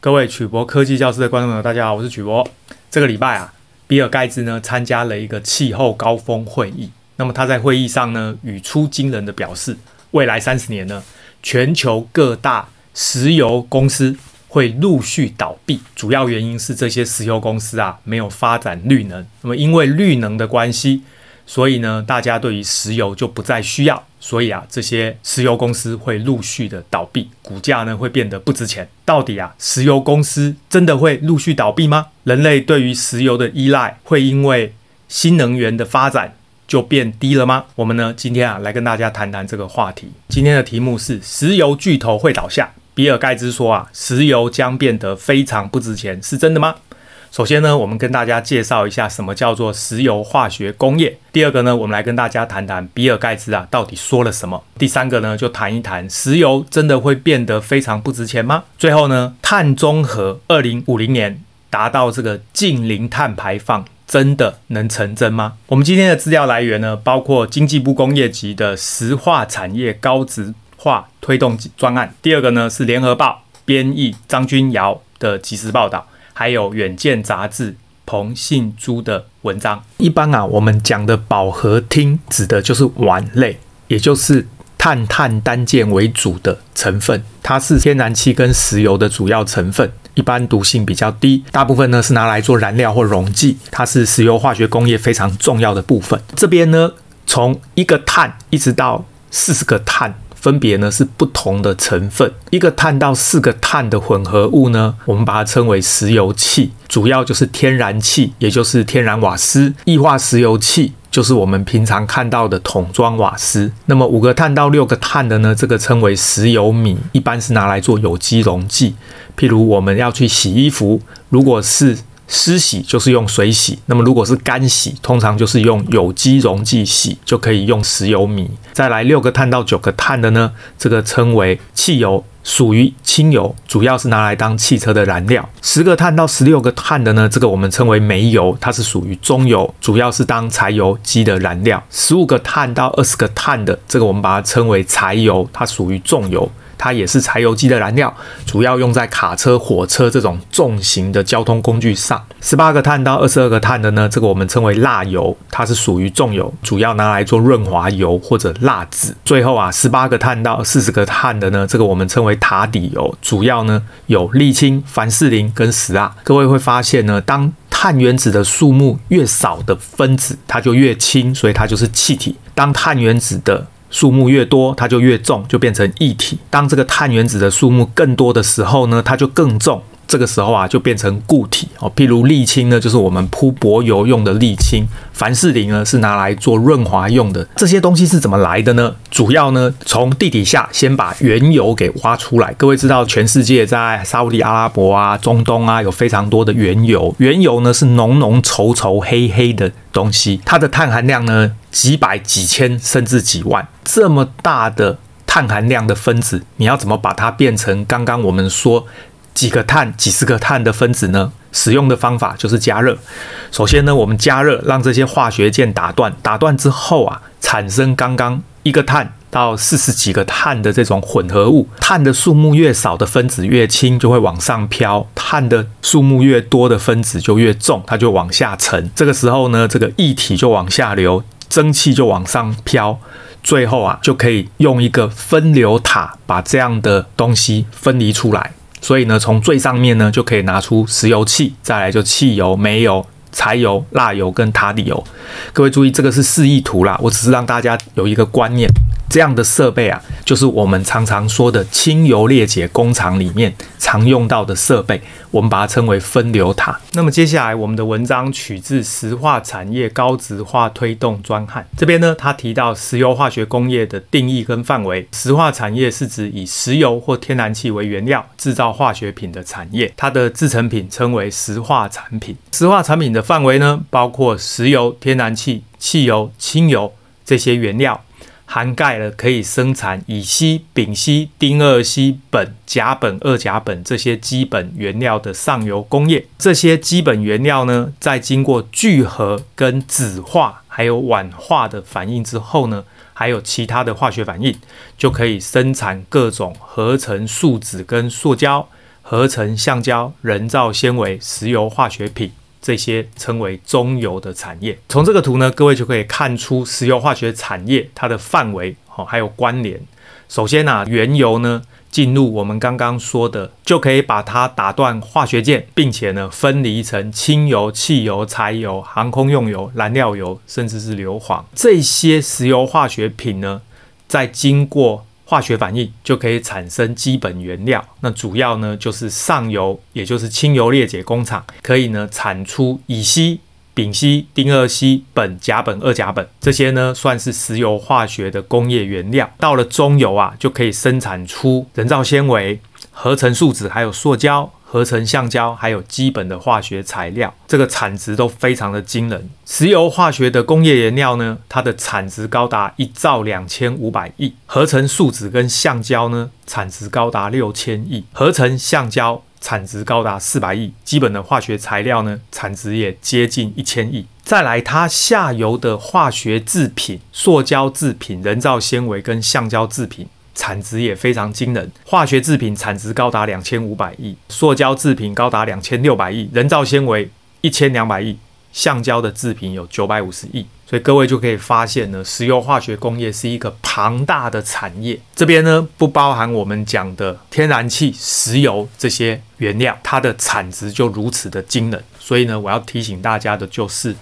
各位曲博科技教室的观众朋友，大家好，我是曲博。这个礼拜啊，比尔盖茨呢参加了一个气候高峰会议。那么他在会议上呢，语出惊人的表示，未来三十年呢，全球各大石油公司会陆续倒闭。主要原因是这些石油公司啊，没有发展绿能。那么因为绿能的关系，所以呢，大家对于石油就不再需要。所以啊，这些石油公司会陆续的倒闭，股价呢会变得不值钱。到底啊，石油公司真的会陆续倒闭吗？人类对于石油的依赖会因为新能源的发展就变低了吗？我们呢今天啊来跟大家谈谈这个话题。今天的题目是石油巨头会倒下。比尔盖茨说啊，石油将变得非常不值钱，是真的吗？首先呢，我们跟大家介绍一下什么叫做石油化学工业。第二个呢，我们来跟大家谈谈比尔盖茨啊到底说了什么。第三个呢，就谈一谈石油真的会变得非常不值钱吗？最后呢，碳中和二零五零年达到这个净零碳排放，真的能成真吗？我们今天的资料来源呢，包括经济部工业局的石化产业高质化推动专案。第二个呢，是联合报编译张君尧的即时报道。还有《远见》杂志彭信珠的文章。一般啊，我们讲的饱和烃指的就是烷类，也就是碳碳单键为主的成分，它是天然气跟石油的主要成分，一般毒性比较低，大部分呢是拿来做燃料或溶剂，它是石油化学工业非常重要的部分。这边呢，从一个碳一直到四十个碳。分别呢是不同的成分，一个碳到四个碳的混合物呢，我们把它称为石油气，主要就是天然气，也就是天然瓦斯，液化石油气就是我们平常看到的桶装瓦斯。那么五个碳到六个碳的呢，这个称为石油醚，一般是拿来做有机溶剂，譬如我们要去洗衣服，如果是湿洗就是用水洗，那么如果是干洗，通常就是用有机溶剂洗，就可以用石油醚。再来六个碳到九个碳的呢，这个称为汽油，属于轻油，主要是拿来当汽车的燃料。十个碳到十六个碳的呢，这个我们称为煤油，它是属于中油，主要是当柴油机的燃料。十五个碳到二十个碳的，这个我们把它称为柴油，它属于重油。它也是柴油机的燃料，主要用在卡车、火车这种重型的交通工具上。十八个碳到二十二个碳的呢，这个我们称为蜡油，它是属于重油，主要拿来做润滑油或者蜡纸。最后啊，十八个碳到四十个碳的呢，这个我们称为塔底油，主要呢有沥青、凡士林跟石蜡。各位会发现呢，当碳原子的数目越少的分子，它就越轻，所以它就是气体。当碳原子的数目越多，它就越重，就变成液体。当这个碳原子的数目更多的时候呢，它就更重。这个时候啊，就变成固体哦。譬如沥青呢，就是我们铺柏油用的沥青；凡士林呢，是拿来做润滑用的。这些东西是怎么来的呢？主要呢，从地底下先把原油给挖出来。各位知道，全世界在沙乌地阿拉伯啊、中东啊，有非常多的原油。原油呢，是浓浓稠稠黑黑的东西，它的碳含量呢，几百、几千甚至几万。这么大的碳含量的分子，你要怎么把它变成刚刚我们说几个碳、几十个碳的分子呢？使用的方法就是加热。首先呢，我们加热，让这些化学键打断，打断之后啊，产生刚刚一个碳到四十几个碳的这种混合物。碳的数目越少的分子越轻，就会往上飘；碳的数目越多的分子就越重，它就往下沉。这个时候呢，这个液体就往下流，蒸汽就往上飘，最后啊，就可以用一个分流塔把这样的东西分离出来。所以呢，从最上面呢就可以拿出石油气，再来就汽油、煤油、柴油、蜡油跟塔底油。各位注意，这个是示意图啦，我只是让大家有一个观念。这样的设备啊，就是我们常常说的轻油裂解工厂里面常用到的设备，我们把它称为分流塔。那么接下来，我们的文章取自石化产业高质化推动专案。这边呢，他提到石油化学工业的定义跟范围。石化产业是指以石油或天然气为原料制造化学品的产业，它的制成品称为石化产品。石化产品的范围呢，包括石油、天然气、汽油、氢油这些原料。涵盖了可以生产乙烯、丙烯、丁二烯苯、甲苯、二甲苯这些基本原料的上游工业。这些基本原料呢，在经过聚合、跟酯化还有烷化的反应之后呢，还有其他的化学反应，就可以生产各种合成树脂跟塑胶。合成橡胶、人造纤维、石油化学品。这些称为中游的产业。从这个图呢，各位就可以看出石油化学产业它的范围哦，还有关联。首先呢、啊，原油呢进入我们刚刚说的，就可以把它打断化学键，并且呢分离成轻油、汽油、柴油、航空用油、燃料油，甚至是硫磺。这些石油化学品呢，在经过化学反应就可以产生基本原料，那主要呢就是上游，也就是轻油裂解工厂，可以呢产出乙烯、丙烯、丁二烯、苯、甲苯、二甲苯，这些呢算是石油化学的工业原料。到了中游啊，就可以生产出人造纤维、合成树脂，还有塑胶。合成橡胶，还有基本的化学材料，这个产值都非常的惊人。石油化学的工业原料呢，它的产值高达一兆两千五百亿；合成树脂跟橡胶呢，产值高达六千亿；合成橡胶产值高达四百亿；基本的化学材料呢，产值也接近一千亿。再来，它下游的化学制品、塑胶制品、人造纤维跟橡胶制品。产值也非常惊人，化学制品产值高达两千五百亿，塑胶制品高达两千六百亿，人造纤维一千两百亿，橡胶的制品有九百五十亿。所以各位就可以发现呢，石油化学工业是一个庞大的产业。这边呢，不包含我们讲的天然气、石油这些原料，它的产值就如此的惊人。所以呢，我要提醒大家的就是。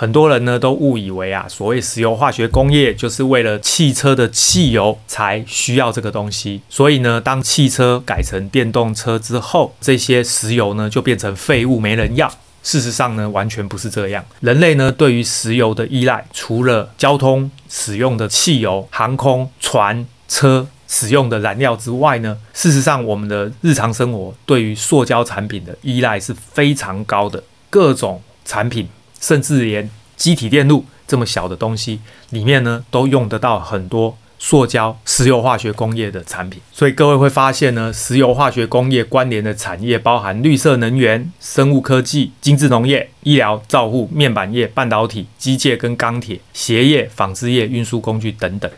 很多人呢都误以为啊，所谓石油化学工业就是为了汽车的汽油才需要这个东西。所以呢，当汽车改成电动车之后，这些石油呢就变成废物，没人要。事实上呢，完全不是这样。人类呢对于石油的依赖，除了交通使用的汽油、航空、船、车使用的燃料之外呢，事实上我们的日常生活对于塑胶产品的依赖是非常高的，各种产品。甚至连机体电路这么小的东西里面呢，都用得到很多塑胶、石油化学工业的产品。所以各位会发现呢，石油化学工业关联的产业包含绿色能源、生物科技、精致农业、医疗照护、面板业、半导体、机械跟钢铁、鞋业、纺织业、运输工具等等，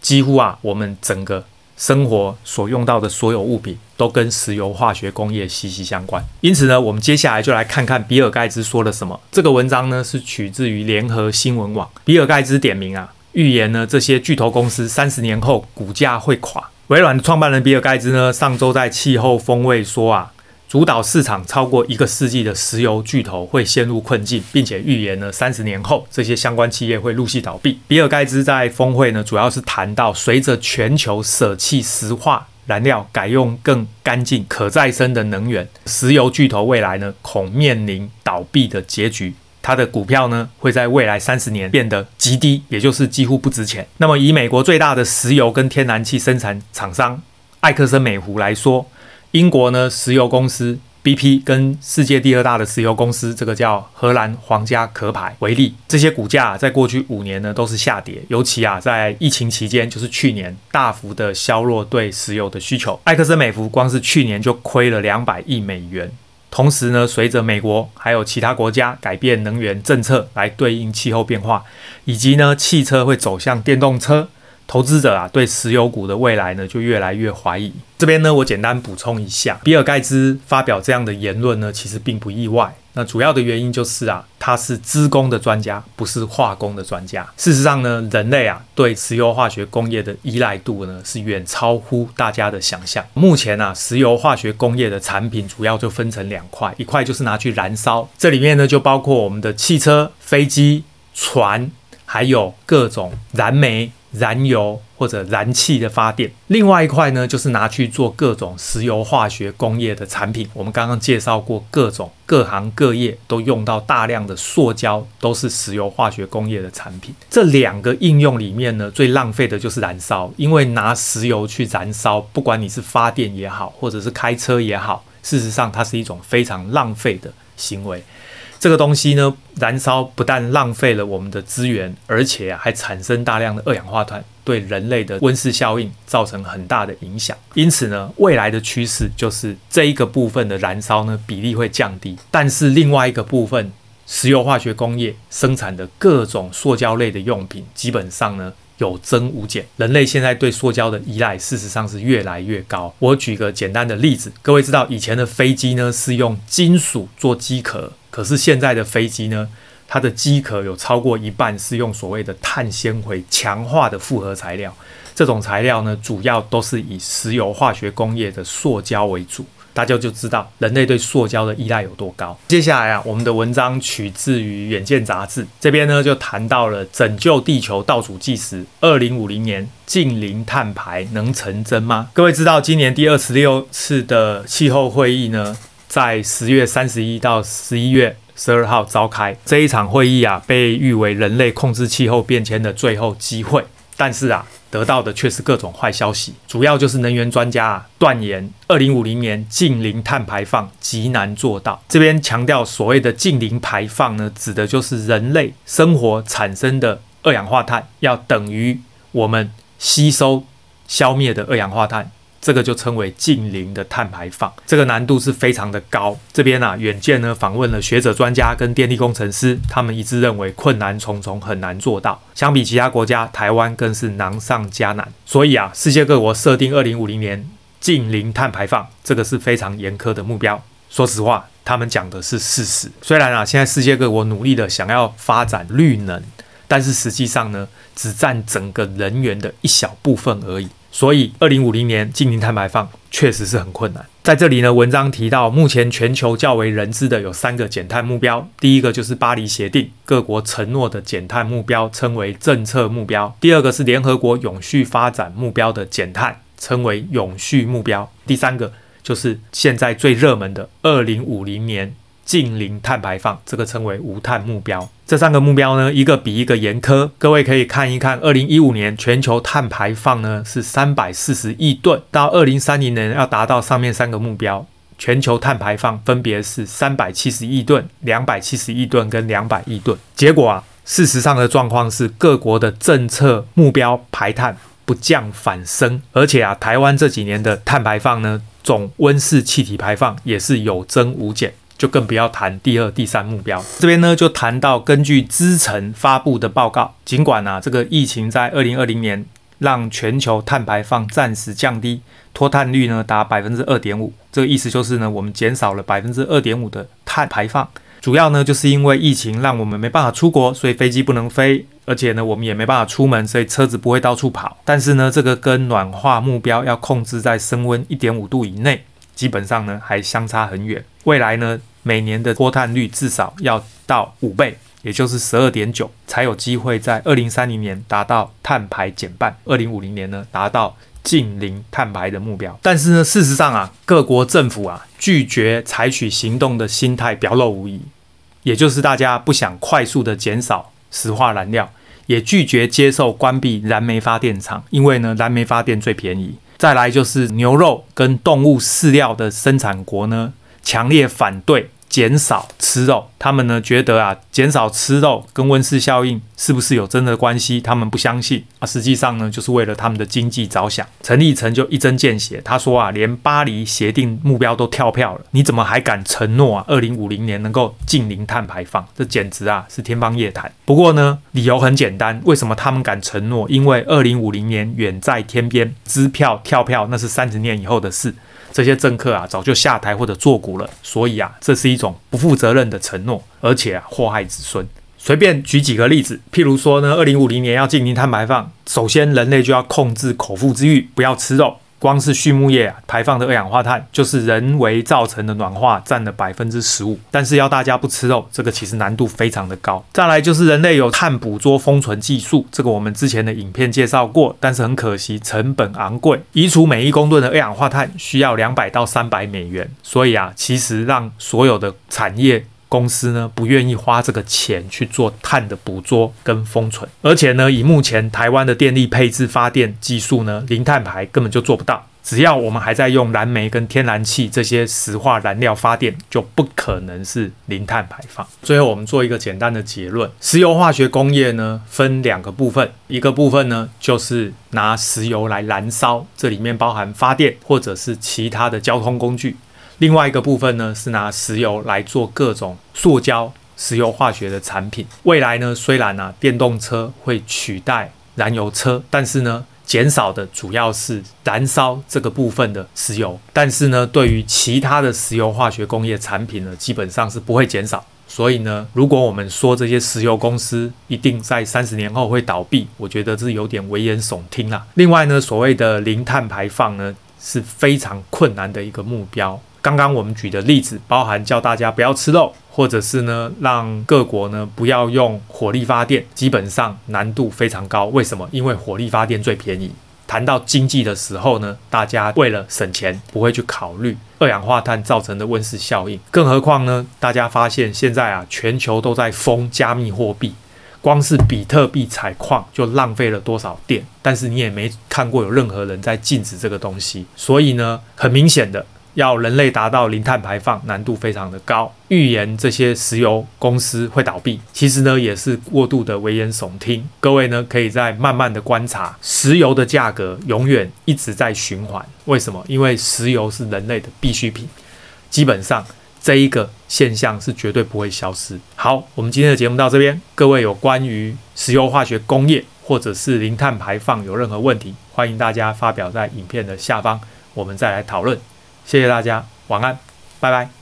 几乎啊，我们整个。生活所用到的所有物品都跟石油化学工业息息相关。因此呢，我们接下来就来看看比尔盖茨说了什么。这个文章呢是取自于联合新闻网。比尔盖茨点名啊，预言呢这些巨头公司三十年后股价会垮。微软的创办人比尔盖茨呢上周在气候峰会说啊。主导市场超过一个世纪的石油巨头会陷入困境，并且预言呢，三十年后这些相关企业会陆续倒闭。比尔盖茨在峰会呢，主要是谈到随着全球舍弃石化燃料，改用更干净、可再生的能源，石油巨头未来呢恐面临倒闭的结局。它的股票呢会在未来三十年变得极低，也就是几乎不值钱。那么以美国最大的石油跟天然气生产厂商艾克森美孚来说。英国呢，石油公司 BP 跟世界第二大的石油公司，这个叫荷兰皇家壳牌为例，这些股价在过去五年呢都是下跌，尤其啊在疫情期间，就是去年大幅的削弱对石油的需求。埃克森美孚光是去年就亏了两百亿美元。同时呢，随着美国还有其他国家改变能源政策来对应气候变化，以及呢汽车会走向电动车。投资者啊，对石油股的未来呢，就越来越怀疑。这边呢，我简单补充一下，比尔盖茨发表这样的言论呢，其实并不意外。那主要的原因就是啊，他是资工的专家，不是化工的专家。事实上呢，人类啊，对石油化学工业的依赖度呢，是远超乎大家的想象。目前啊，石油化学工业的产品主要就分成两块，一块就是拿去燃烧，这里面呢，就包括我们的汽车、飞机、船，还有各种燃煤。燃油或者燃气的发电，另外一块呢，就是拿去做各种石油化学工业的产品。我们刚刚介绍过，各种各行各业都用到大量的塑胶，都是石油化学工业的产品。这两个应用里面呢，最浪费的就是燃烧，因为拿石油去燃烧，不管你是发电也好，或者是开车也好，事实上它是一种非常浪费的行为。这个东西呢，燃烧不但浪费了我们的资源，而且还产生大量的二氧化碳，对人类的温室效应造成很大的影响。因此呢，未来的趋势就是这一个部分的燃烧呢比例会降低，但是另外一个部分，石油化学工业生产的各种塑胶类的用品，基本上呢有增无减。人类现在对塑胶的依赖，事实上是越来越高。我举个简单的例子，各位知道以前的飞机呢是用金属做机壳，可是现在的飞机呢，它的机壳有超过一半是用所谓的碳纤维强化的复合材料。这种材料呢，主要都是以石油化学工业的塑胶为主。大家就知道人类对塑胶的依赖有多高。接下来啊，我们的文章取自于《远见》杂志，这边呢就谈到了拯救地球倒数计时，二零五零年净零碳排能成真吗？各位知道，今年第二十六次的气候会议呢，在十月三十一到十一月十二号召开。这一场会议啊，被誉为人类控制气候变迁的最后机会。但是啊，得到的却是各种坏消息，主要就是能源专家啊断言，二零五零年近零碳排放极难做到。这边强调所谓的近零排放呢，指的就是人类生活产生的二氧化碳要等于我们吸收消灭的二氧化碳。这个就称为近零的碳排放，这个难度是非常的高。这边啊，远见呢访问了学者专家跟电力工程师，他们一致认为困难重重，很难做到。相比其他国家，台湾更是难上加难。所以啊，世界各国设定二零五零年近零碳排放，这个是非常严苛的目标。说实话，他们讲的是事实。虽然啊，现在世界各国努力的想要发展绿能，但是实际上呢，只占整个能源的一小部分而已。所以，二零五零年净零碳排放确实是很困难。在这里呢，文章提到，目前全球较为人知的有三个减碳目标。第一个就是巴黎协定，各国承诺的减碳目标称为政策目标。第二个是联合国永续发展目标的减碳，称为永续目标。第三个就是现在最热门的二零五零年。近零碳排放，这个称为无碳目标。这三个目标呢，一个比一个严苛。各位可以看一看，二零一五年全球碳排放呢是三百四十亿吨，到二零三零年要达到上面三个目标，全球碳排放分别是三百七十亿吨、两百七十亿吨跟两百亿吨。结果啊，事实上的状况是各国的政策目标排碳不降反升，而且啊，台湾这几年的碳排放呢，总温室气体排放也是有增无减。就更不要谈第二、第三目标。这边呢，就谈到根据资诚发布的报告，尽管啊，这个疫情在二零二零年让全球碳排放暂时降低，脱碳率呢达百分之二点五。这个意思就是呢，我们减少了百分之二点五的碳排放。主要呢，就是因为疫情让我们没办法出国，所以飞机不能飞，而且呢，我们也没办法出门，所以车子不会到处跑。但是呢，这个跟暖化目标要控制在升温一点五度以内。基本上呢，还相差很远。未来呢，每年的脱碳率至少要到五倍，也就是十二点九，才有机会在二零三零年达到碳排减半，二零五零年呢达到近零碳排的目标。但是呢，事实上啊，各国政府啊拒绝采取行动的心态表露无遗，也就是大家不想快速的减少石化燃料，也拒绝接受关闭燃煤发电厂，因为呢，燃煤发电最便宜。再来就是牛肉跟动物饲料的生产国呢，强烈反对。减少吃肉，他们呢觉得啊，减少吃肉跟温室效应是不是有真的关系？他们不相信啊。实际上呢，就是为了他们的经济着想。陈立成就一针见血，他说啊，连巴黎协定目标都跳票了，你怎么还敢承诺啊？二零五零年能够净零碳排放，这简直啊是天方夜谭。不过呢，理由很简单，为什么他们敢承诺？因为二零五零年远在天边，支票跳票那是三十年以后的事。这些政客啊，早就下台或者作古了，所以啊，这是一种不负责任的承诺，而且啊，祸害子孙。随便举几个例子，譬如说呢，二零五零年要进行碳排放，首先人类就要控制口腹之欲，不要吃肉。光是畜牧业，排放的二氧化碳就是人为造成的暖化占了百分之十五。但是要大家不吃肉，这个其实难度非常的高。再来就是人类有碳捕捉封存技术，这个我们之前的影片介绍过，但是很可惜成本昂贵，移除每一公吨的二氧化碳需要两百到三百美元。所以啊，其实让所有的产业。公司呢，不愿意花这个钱去做碳的捕捉跟封存，而且呢，以目前台湾的电力配置发电技术呢，零碳排根本就做不到。只要我们还在用燃煤跟天然气这些石化燃料发电，就不可能是零碳排放。最后，我们做一个简单的结论：石油化学工业呢，分两个部分，一个部分呢就是拿石油来燃烧，这里面包含发电或者是其他的交通工具。另外一个部分呢，是拿石油来做各种塑胶、石油化学的产品。未来呢，虽然啊，电动车会取代燃油车，但是呢，减少的主要是燃烧这个部分的石油，但是呢，对于其他的石油化学工业产品呢，基本上是不会减少。所以呢，如果我们说这些石油公司一定在三十年后会倒闭，我觉得这是有点危言耸听啦。另外呢，所谓的零碳排放呢，是非常困难的一个目标。刚刚我们举的例子，包含叫大家不要吃肉，或者是呢，让各国呢不要用火力发电，基本上难度非常高。为什么？因为火力发电最便宜。谈到经济的时候呢，大家为了省钱，不会去考虑二氧化碳造成的温室效应。更何况呢，大家发现现在啊，全球都在封加密货币，光是比特币采矿就浪费了多少电，但是你也没看过有任何人在禁止这个东西。所以呢，很明显的。要人类达到零碳排放，难度非常的高。预言这些石油公司会倒闭，其实呢也是过度的危言耸听。各位呢可以再慢慢的观察，石油的价格永远一直在循环。为什么？因为石油是人类的必需品，基本上这一个现象是绝对不会消失。好，我们今天的节目到这边。各位有关于石油化学工业或者是零碳排放有任何问题，欢迎大家发表在影片的下方，我们再来讨论。谢谢大家，晚安，拜拜。